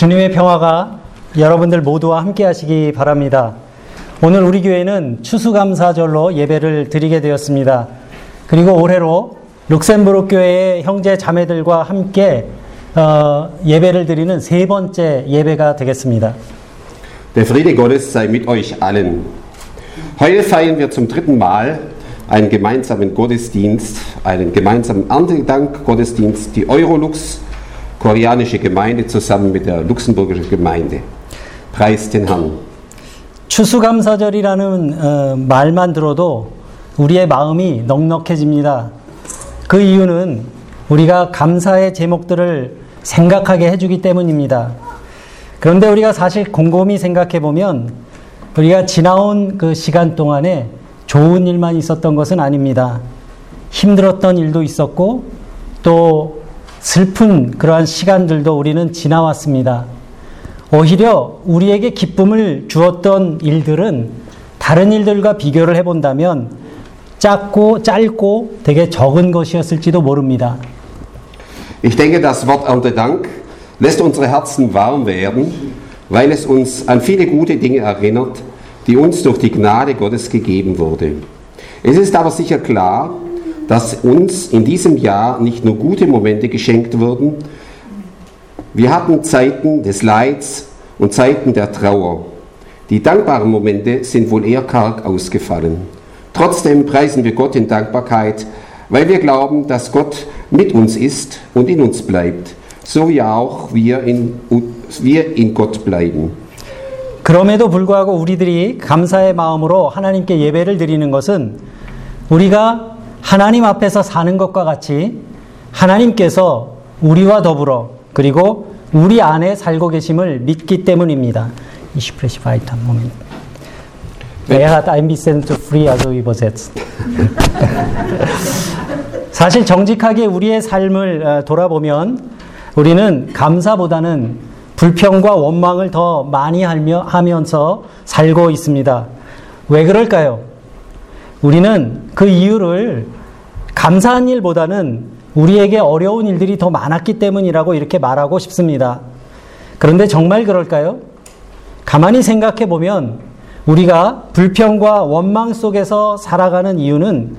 주님의 평화가 여러분들 모두와 함께 하시기 바랍니다. 오늘 우리 교회는 추수감사절로 예배를 드리게 되었습니다. 그리고 올해로 룩셈부르크 교회의 형제 자매들과 함께 어, 예배를 드리는 세 번째 예배가 되겠습니다. Der Friede Gottes sei mit euch allen. Heute feiern wir zum dritten Mal einen gemeinsamen Gottesdienst, einen gemeinsamen Erntedank-Gottesdienst, die Eurolux, koreanische Gemeinde zusammen mit der luxemburgischen Gemeinde. Preis den Herrn. 추수감사절이라는 어, 말만 들어도 우리의 마음이 넉넉해집니다. 그 이유는 우리가 감사의 제목들을 생각하게 해주기 때문입니다. 그런데 우리가 사실 곰곰이 생각해 보면 우리가 지나온 그 시간 동안에 좋은 일만 있었던 것은 아닙니다. 힘들었던 일도 있었고 또 슬픈 그러한 시간들도 우리는 지나왔습니다. 오히려 우리에게 기쁨을 주었던 일들은 다른 일들과 비교를 해본다면 작고 짧고 되게 적은 것이었을지도 모릅니다. Ich denke, das Wort Erntedank lässt unsere Herzen warm werden, weil es uns an viele gute Dinge erinnert, die uns durch die Gnade Gottes gegeben wurde. Es ist aber sicher klar, dass uns in diesem Jahr nicht nur gute Momente geschenkt wurden, wir hatten Zeiten des Leids und Zeiten der Trauer. Die dankbaren Momente sind wohl eher karg ausgefallen. Trotzdem preisen wir Gott in Dankbarkeit, weil wir glauben, dass Gott mit uns ist und in uns bleibt, so wie auch wir in, wir in Gott bleiben. 그럼에도 불구하고 우리들이 감사의 마음으로 하나님께 예배를 드리는 것은 우리가 하나님 앞에서 사는 것과 같이 하나님께서 우리와 더불어 그리고 우리 안에 살고 계심을 믿기 때문입니다. Ich spreche weiter. Moment. Er hat ein bisschen zu früh also übersetzt. 사실 정직하게 우리의 삶을 어, 돌아보면 우리는 감사보다는 불평과 원망을 더 많이 하며, 하면서 살고 있습니다. 왜 그럴까요? 우리는 그 이유를 감사한 일보다는 우리에게 어려운 일들이 더 많았기 때문이라고 이렇게 말하고 싶습니다. 그런데 정말 그럴까요? 가만히 생각해 보면 우리가 불평과 원망 속에서 살아가는 이유는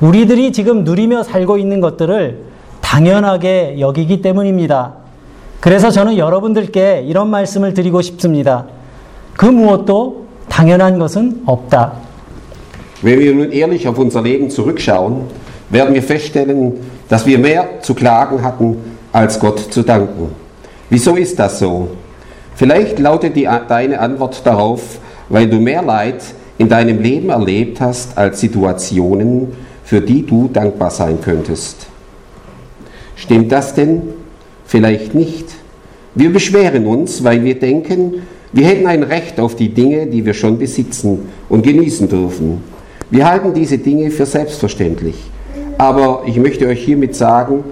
우리들이 지금 누리며 살고 있는 것들을 당연하게 여기기 때문입니다. 그래서 저는 여러분들께 이런 말씀을 드리고 싶습니다. 그 무엇도 당연한 것은 없다. Wenn wir nun ehrlich auf unser Leben zurückschauen, werden wir feststellen, dass wir mehr zu klagen hatten, als Gott zu danken. Wieso ist das so? Vielleicht lautet die, deine Antwort darauf, weil du mehr Leid in deinem Leben erlebt hast als Situationen, für die du dankbar sein könntest. Stimmt das denn? Vielleicht nicht. Wir beschweren uns, weil wir denken, wir hätten ein Recht auf die Dinge, die wir schon besitzen und genießen dürfen. Wir halten diese Dinge für selbstverständlich. Aber ich möchte euch hiermit sagen,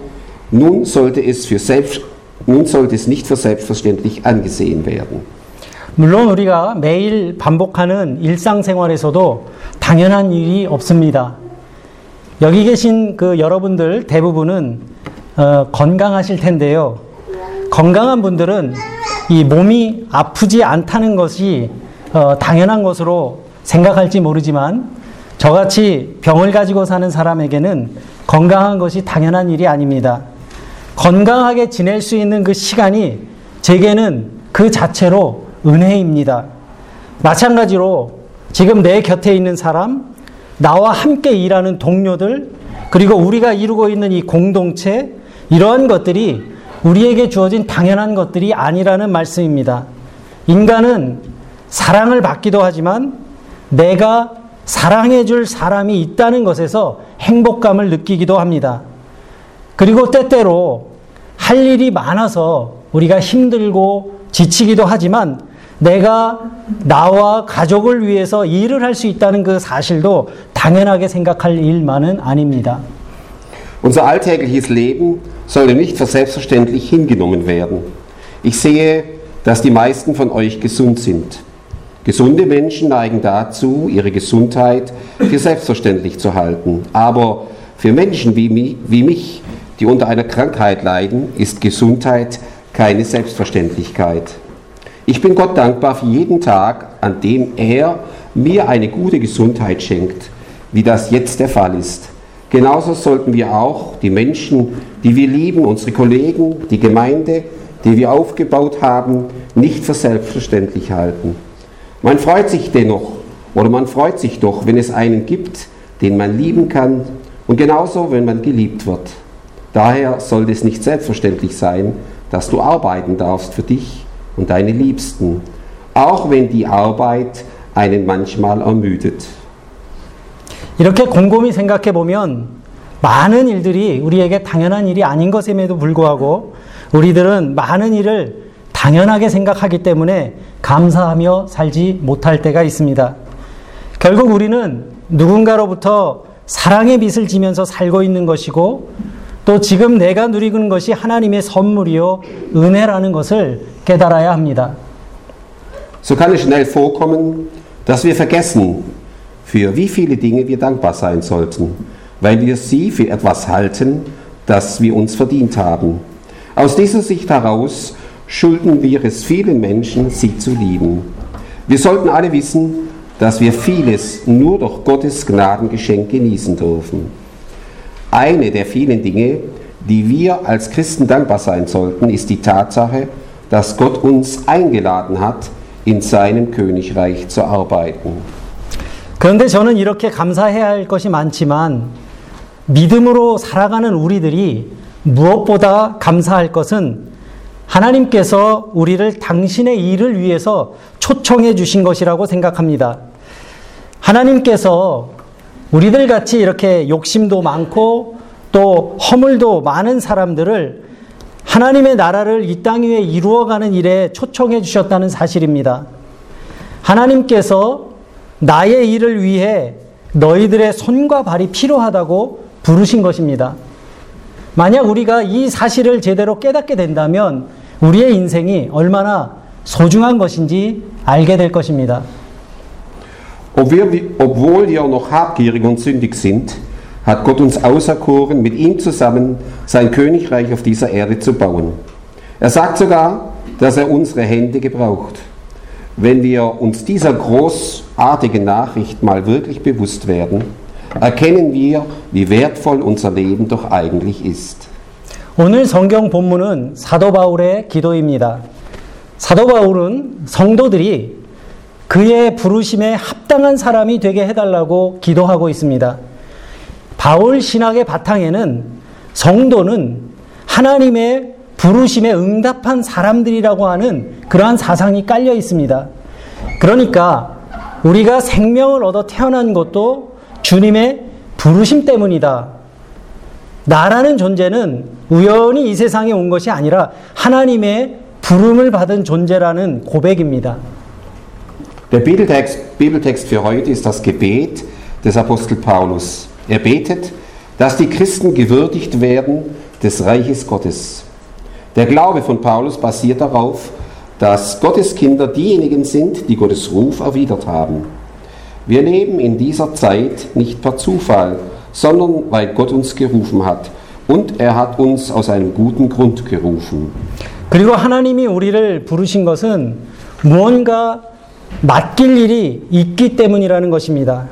nun sollte es, für selbst, nun sollte es nicht für selbstverständlich angesehen werden. 물론 우리가 매일 반복하는 일상생활에서도 당연한 일이 없습니다. 여기 계신 그 여러분들 대부분은 어, 건강하실 텐데요. 건강한 분들은 이 몸이 아프지 않다는 것이 어, 당연한 것으로 생각할지 모르지만 저같이 병을 가지고 사는 사람에게는 건강한 것이 당연한 일이 아닙니다. 건강하게 지낼 수 있는 그 시간이 제게는 그 자체로 은혜입니다. 마찬가지로 지금 내 곁에 있는 사람, 나와 함께 일하는 동료들, 그리고 우리가 이루고 있는 이 공동체, 이러한 것들이 우리에게 주어진 당연한 것들이 아니라는 말씀입니다. 인간은 사랑을 받기도 하지만 내가 사랑해 줄 사람이 있다는 것에서 행복감을 느끼기도 합니다. 그리고 때때로 할 일이 많아서 우리가 힘들고 지치기도 하지만 내가 나와 가족을 위해서 일을 할 수 있다는 그 사실도 당연하게 생각할 일만은 아닙니다. Unser alltägliches Leben sollte nicht für selbstverständlich hingenommen werden. Ich sehe, dass die meisten von euch gesund sind. Gesunde Menschen neigen dazu, ihre Gesundheit für selbstverständlich zu halten. Aber für Menschen wie mich, die unter einer Krankheit leiden, ist Gesundheit keine Selbstverständlichkeit. Ich bin Gott dankbar für jeden Tag, an dem er mir eine gute Gesundheit schenkt, wie das jetzt der Fall ist. Genauso sollten wir auch die Menschen, die wir lieben, unsere Kollegen, die Gemeinde, die wir aufgebaut haben, nicht für selbstverständlich halten. Man freut sich dennoch oder man freut sich doch, wenn es einen gibt, den man lieben kann und genauso, wenn man geliebt wird. Daher sollte es nicht selbstverständlich sein, dass du arbeiten darfst für dich und deine Liebsten, auch wenn die Arbeit einen manchmal ermüdet. 이렇게 곰곰이 생각해 보면 많은 일들이 우리에게 당연한 일이 아닌 것임에도 불구하고 우리들은 많은 일을 당연하게 생각하기 때문에 감사하며 살지 못할 때가 있습니다. 결국 우리는 누군가로부터 사랑의 빛을 지면서 살고 있는 것이고 또 지금 내가 누리는 것이 하나님의 선물이요 은혜라는 것을 깨달아야 합니다. So kann es schnell vorkommen, dass wir vergessen, für wie viele Dinge wir dankbar sein sollten, weil wir sie für etwas halten, das wir uns verdient haben. Aus dieser Sicht heraus schulden wir es vielen Menschen, sie zu lieben. Wir sollten alle wissen, dass wir vieles nur durch Gottes Gnadengeschenk genießen dürfen. Eine der vielen Dinge, die wir als Christen dankbar sein sollten, ist die Tatsache, dass Gott uns eingeladen hat, in seinem Königreich zu arbeiten. 그런데 저는 이렇게 감사해야 할 것이 많지만 믿음으로 살아가는 우리들이 무엇보다 감사할 것은 하나님께서 우리를 당신의 일을 위해서 초청해 주신 것이라고 생각합니다. 하나님께서 우리들 같이 이렇게 욕심도 많고 또 허물도 많은 사람들을 하나님의 나라를 이 땅 위에 이루어가는 일에 초청해 주셨다는 사실입니다. 하나님께서 나의 일을 위해 너희들의 손과 발이 필요하다고 부르신 것입니다. 만약 우리가 이 사실을 제대로 깨닫게 된다면 우리의 인생이 얼마나 소중한 것인지 알게 될 것입니다. Obwohl wir noch habgierig und sündig sind, hat Gott uns auserkoren, mit ihm zusammen sein Königreich auf dieser Erde zu bauen. Er sagt sogar, dass er unsere Hände gebraucht. Wenn wir uns dieser großartigen Nachricht mal wirklich bewusst werden, erkennen wir, wie wertvoll unser Leben doch eigentlich ist. 오늘 성경 본문은 사도 바울의 기도입니다. 사도 바울은 성도들이 그의 부르심에 합당한 사람이 되게 해달라고 기도하고 있습니다. 바울 신학의 바탕에는 성도는 하나님의 부르심에 응답한 사람들이라고 하는 그러한 사상이 깔려 있습니다. 그러니까 우리가 생명을 얻어 태어난 것도 주님의 부르심 때문이다. 나라는 존재는 우연히 이 세상에 온 것이 아니라 하나님의 부름을 받은 존재라는 고백입니다. Der Bibeltext, Bibeltext für heute ist das Gebet des Apostel Paulus. Er betet, dass die Christen gewürdigt werden des Reiches Gottes. Der Glaube von Paulus basiert darauf, dass Gottes Kinder diejenigen sind, die Gottes Ruf erwidert haben. Wir leben in dieser Zeit nicht per Zufall, sondern weil Gott uns gerufen hat. Und er hat uns aus einem guten Grund gerufen. 그리고 하나님이 우리를 부르신 것은 무언가 맡길 일이 있기 때문이라는 것입니다.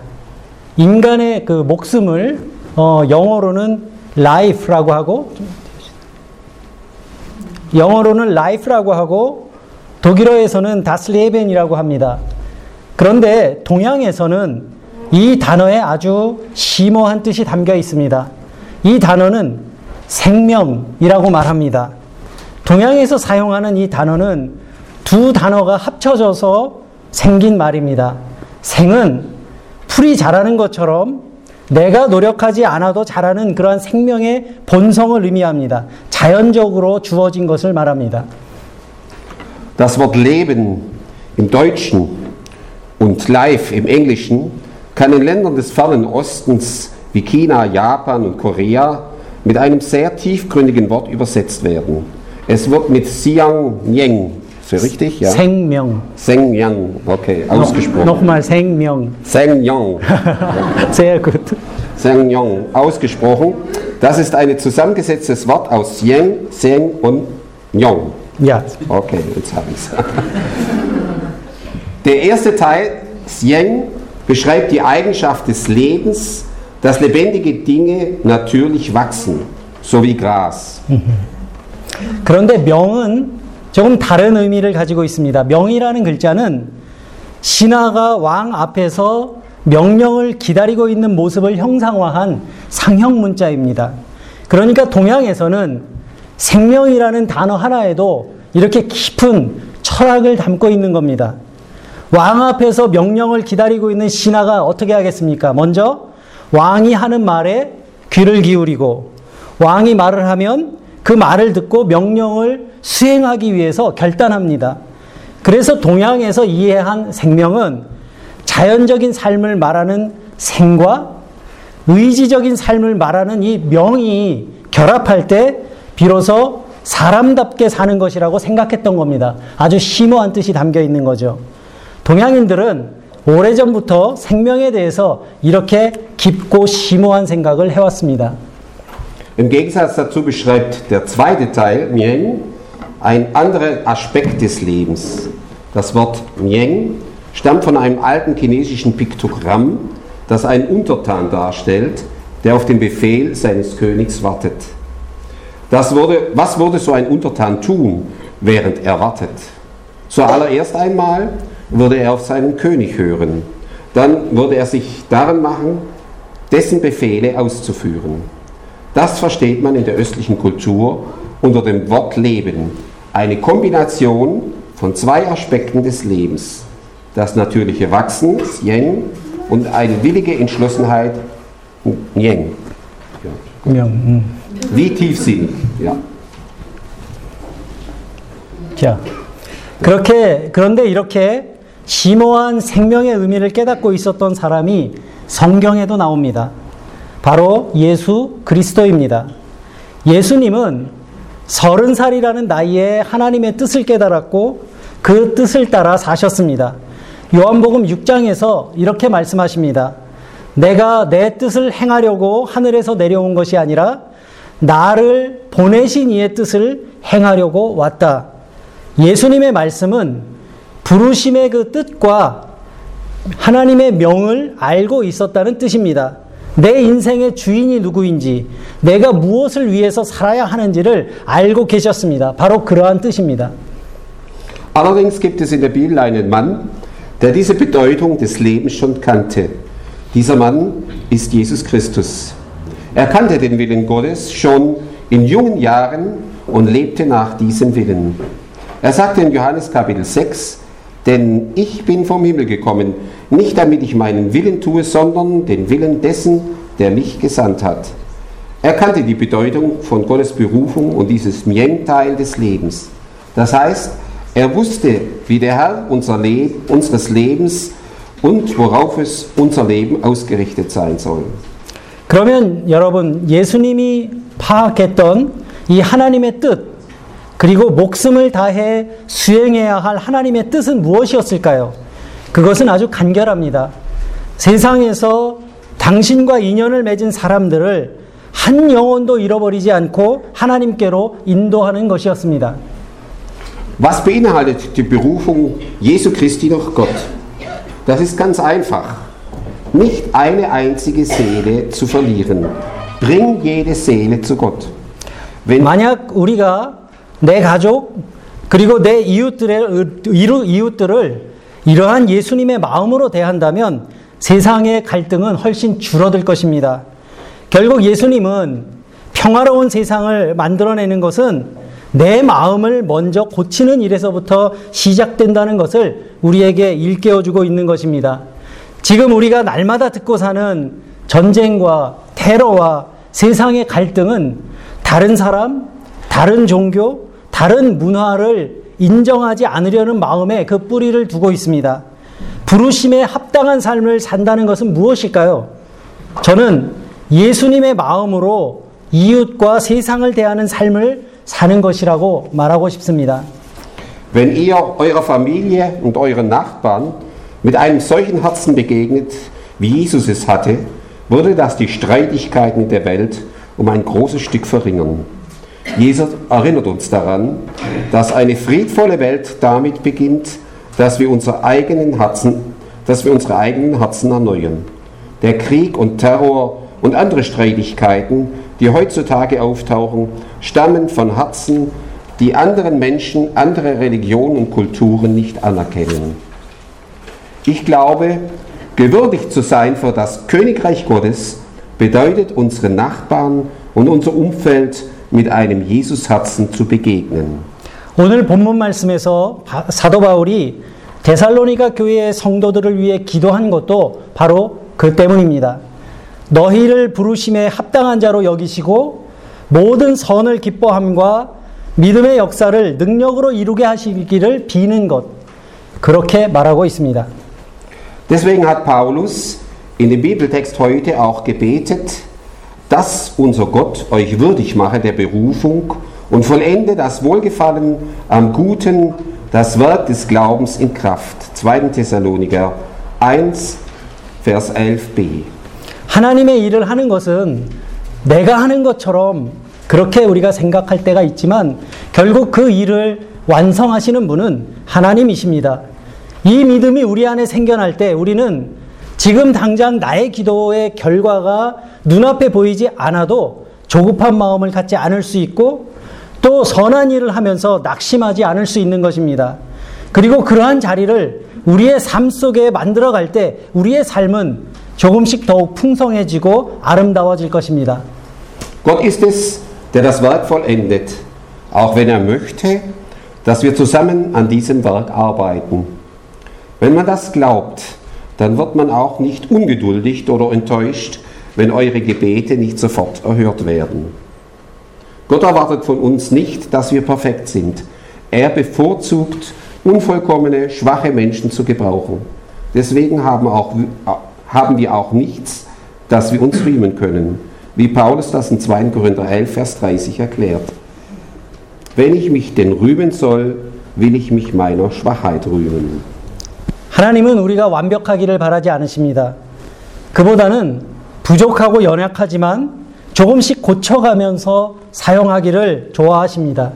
인간의 그 목숨을 어, 영어로는 life라고 하고 영어로는 life라고 하고 독일어에서는 다슬레벤이라고 합니다. 그런데 동양에서는 이 단어에 아주 심오한 뜻이 담겨 있습니다. 이 단어는 생명이라고 말합니다. 동양에서 사용하는 이 단어는 두 단어가 합쳐져서 생긴 말입니다. 생은 풀이 자라는 것처럼 내가 노력하지 않아도 자라는 그러한 생명의 본성을 의미합니다. 자연적으로 주어진 것을 말합니다. Das Wort Leben im Deutschen und live im Englischen kann in Ländern des fernen Ostens wie China, Japan und Korea mit einem sehr tiefgründigen Wort übersetzt werden. Es wird mit Xiang Nyeng, ist das richtig? Ja. Sengmyeong. Sengmyeong, okay, ausgesprochen. No, Nochmal Sengmyeong. Sengmyeong. sehr gut. Sengmyeong, ausgesprochen. Das ist ein zusammengesetztes Wort aus Yeng, Seng und Nyong. Ja. Okay, jetzt habe ich es. Der erste Teil, Sien, beschreibt die Eigenschaft des Lebens, dass lebendige Dinge natürlich wachsen, so wie Gras. 그런데 명은 조금 다른 의미를 가지고 있습니다. 명이라는 글자는 신하가 왕 앞에서 명령을 기다리고 있는 모습을 형상화한 상형 문자입니다. 그러니까 동양에서는 생명이라는 단어 하나에도 이렇게 깊은 철학을 담고 있는 겁니다. 왕 앞에서 명령을 기다리고 있는 신하가 어떻게 하겠습니까? 먼저 왕이 하는 말에 귀를 기울이고 왕이 말을 하면 그 말을 듣고 명령을 수행하기 위해서 결단합니다. 그래서 동양에서 이해한 생명은 자연적인 삶을 말하는 생과 의지적인 삶을 말하는 이 명이 결합할 때 비로소 사람답게 사는 것이라고 생각했던 겁니다. 아주 심오한 뜻이 담겨 있는 거죠. 동양인들은 오래전부터 생명에 대해서 이렇게 깊고 심오한 생각을 해왔습니다. Im Gegensatz dazu beschreibt der zweite Teil, Mieng, ein anderer Aspekt des Lebens. Das Wort Mieng stammt von einem alten chinesischen Piktogramm, das einen Untertan darstellt, der auf den Befehl seines Königs wartet. Das wurde, was würde so ein Untertan tun, während er wartet? Zuallererst einmal würde er auf seinen König hören. Dann würde er sich daran machen, dessen Befehle auszuführen. Das versteht man in der östlichen Kultur unter dem Wort Leben. Eine Kombination von zwei Aspekten des Lebens. Das natürliche Wachsen, Yang, und eine willige Entschlossenheit, Yang. 명. 음. Wie tiefsinnig, ja. 자, 그렇게 그런데 이렇게 심오한 생명의 의미를 깨닫고 있었던 사람이 성경에도 나옵니다. 바로 예수 그리스도입니다. 예수님은 서른 살이라는 나이에 하나님의 뜻을 깨달았고 그 뜻을 따라 사셨습니다. 요한복음 6장에서 이렇게 말씀하십니다. 내가 내 뜻을 행하려고 하늘에서 내려온 것이 아니라 나를 보내신 이의 뜻을 행하려고 왔다. 예수님의 말씀은 부르심의 그 뜻과 하나님의 명을 알고 있었다는 뜻입니다. 내 인생의 주인이 누구인지, 내가 무엇을 위해서 살아야 하는지를 알고 계셨습니다. 바로 그러한 뜻입니다. Allerdings gibt es in der Bibel einen Mann, der diese Bedeutung des Lebens schon kannte. Dieser Mann ist Jesus Christus. Er kannte den Willen Gottes schon in jungen Jahren und lebte nach diesem Willen. Er sagte in Johannes Kapitel 6, denn ich bin vom Himmel gekommen, nicht damit ich meinen Willen tue, sondern den Willen dessen, der mich gesandt hat. Er kannte die Bedeutung von Gottes Berufung und dieses Mien-Teil des Lebens. Das heißt, er wusste, wie der Herr unser Leben, unseres Lebens und worauf es unser Leben ausgerichtet sein soll. 그러면 여러분, 예수님이 파악했던 이 하나님의 뜻, 그리고 목숨을 다해 수행해야 할 하나님의 뜻은 무엇이었을까요? 그것은 아주 간결합니다. 세상에서 당신과 인연을 맺은 사람들을 한 영혼도 잃어버리지 않고 하나님께로 인도하는 것이었습니다. Was beinhaltet die Berufung Jesu Christi durch Gott? Das ist ganz einfach. Nicht eine einzige Seele zu verlieren. Bring jede Seele zu Gott. Wenn, 만약 우리가 내 가족 그리고 내 이웃들의 이웃들을 이러한 예수님의 마음으로 대한다면 세상의 갈등은 훨씬 줄어들 것입니다. 결국 예수님은 평화로운 세상을 만들어내는 것은 내 마음을 먼저 고치는 일에서부터 시작된다는 것을 우리에게 일깨워주고 있는 것입니다. 지금 우리가 날마다 듣고 사는 전쟁과 테러와 세상의 갈등은 다른 사람, 다른 종교, 다른 문화를 인정하지 않으려는 마음에 그 뿌리를 두고 있습니다. 부르심에 합당한 삶을 산다는 것은 무엇일까요? 저는 예수님의 마음으로 이웃과 세상을 대하는 삶을 사는 것이라고 말하고 싶습니다. wenn ihr eurer Familie und euren Nachbarn mit einem solchen Herzen begegnet, wie Jesus es hatte, würde das die Streitigkeiten in der Welt um ein großes Stück verringern. Jesus erinnert uns daran, dass eine friedvolle Welt damit beginnt, dass wir unsere eigenen Herzen, dass wir unsere eigenen Herzen erneuern. Der Krieg und Terror und andere Streitigkeiten, die heutzutage auftauchen, stammen von Herzen, die anderen Menschen, andere Religionen und Kulturen nicht anerkennen. Ich glaube, gewürdigt zu sein für das Königreich Gottes bedeutet unseren Nachbarn und unser Umfeld mit einem Jesusherzen zu begegnen. 오늘 본문 말씀에서 사도 바울이 데살로니가 교회의 성도들을 위해 기도한 것도 바로 그 때문입니다. 너희를 부르심에 합당한 자로 여기시고 모든 선을 기뻐함과 믿음의 역사를 능력으로 이루게 하시기를 비는 것. 그렇게 말하고 있습니다. Deswegen hat Paulus in dem Bibeltext heute auch gebetet, dass unser Gott euch würdig mache der Berufung und vollende das Wohlgefallen am Guten, das Werk des Glaubens in Kraft. 2. Thessaloniker 1, Vers 11b. 하나님의 일을 하는 것은 내가 하는 것처럼 그렇게 우리가 생각할 때가 있지만 결국 그 일을 완성하시는 분은 하나님이십니다. 이 믿음이 우리 안에 생겨날 때 우리는 지금 당장 나의 기도의 결과가 눈앞에 보이지 않아도 조급한 마음을 갖지 않을 수 있고 또 선한 일을 하면서 낙심하지 않을 수 있는 것입니다. 그리고 그러한 자리를 우리의 삶 속에 만들어 갈 때 우리의 삶은 조금씩 더욱 풍성해지고 아름다워질 것입니다. Gott ist es, der das Werk vollendet, auch wenn er möchte, dass wir zusammen an diesem Werk arbeiten. Wenn man das glaubt, dann wird man auch nicht ungeduldig oder enttäuscht, wenn eure Gebete nicht sofort erhört werden. Gott erwartet von uns nicht, dass wir perfekt sind. Er bevorzugt unvollkommene, schwache Menschen zu gebrauchen. Deswegen haben, auch, haben wir auch nichts, das wir uns rühmen können, wie Paulus das in 2. Korinther 11, Vers 30 erklärt. Wenn ich mich denn rühmen soll, will ich mich meiner Schwachheit rühmen. 하나님은 우리가 완벽하기를 바라지 않으십니다. 그보다는 부족하고 연약하지만 조금씩 고쳐가면서 사용하기를 좋아하십니다.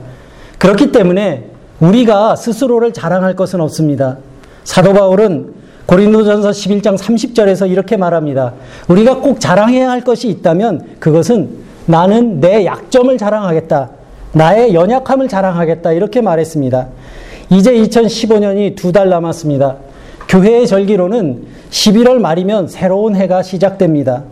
그렇기 때문에 우리가 스스로를 자랑할 것은 없습니다. 사도 바울은 고린도전서 11장 30절에서 이렇게 말합니다. 우리가 꼭 자랑해야 할 것이 있다면 그것은 나는 내 약점을 자랑하겠다. 나의 연약함을 자랑하겠다. 이렇게 말했습니다. 이제 2015년이 두 달 남았습니다. 교회의 절기로는 11월 말이면 새로운 해가 시작됩니다.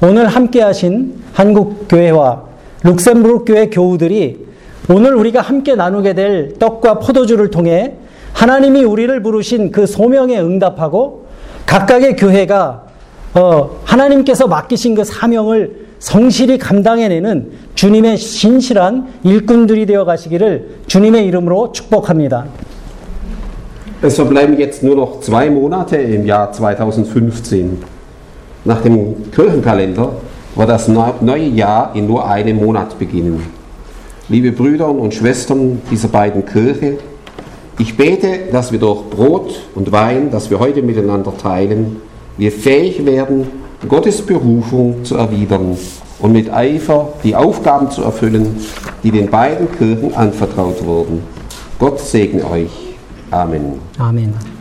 오늘 함께 하신 한국교회와 룩셈부르크 교회 교우들이 오늘 우리가 함께 나누게 될 떡과 포도주를 통해 하나님이 우리를 부르신 그 소명에 응답하고 각각의 교회가 어, 하나님께서 맡기신 그 사명을 성실히 감당해내는 주님의 신실한 일꾼들이 되어 가시기를 주님의 이름으로 축복합니다. Es verbleiben jetzt nur noch zwei Monate im Jahr 2015. Nach dem Kirchenkalender wird das neue Jahr in nur einem Monat beginnen. Liebe Brüder und Schwestern dieser beiden Kirche, ich bete, dass wir durch Brot und Wein, das wir heute miteinander teilen, wir fähig werden, Gottes Berufung zu erwidern und mit Eifer die Aufgaben zu erfüllen, die den beiden Kirchen anvertraut wurden. Gott segne euch. Amen. 아멘.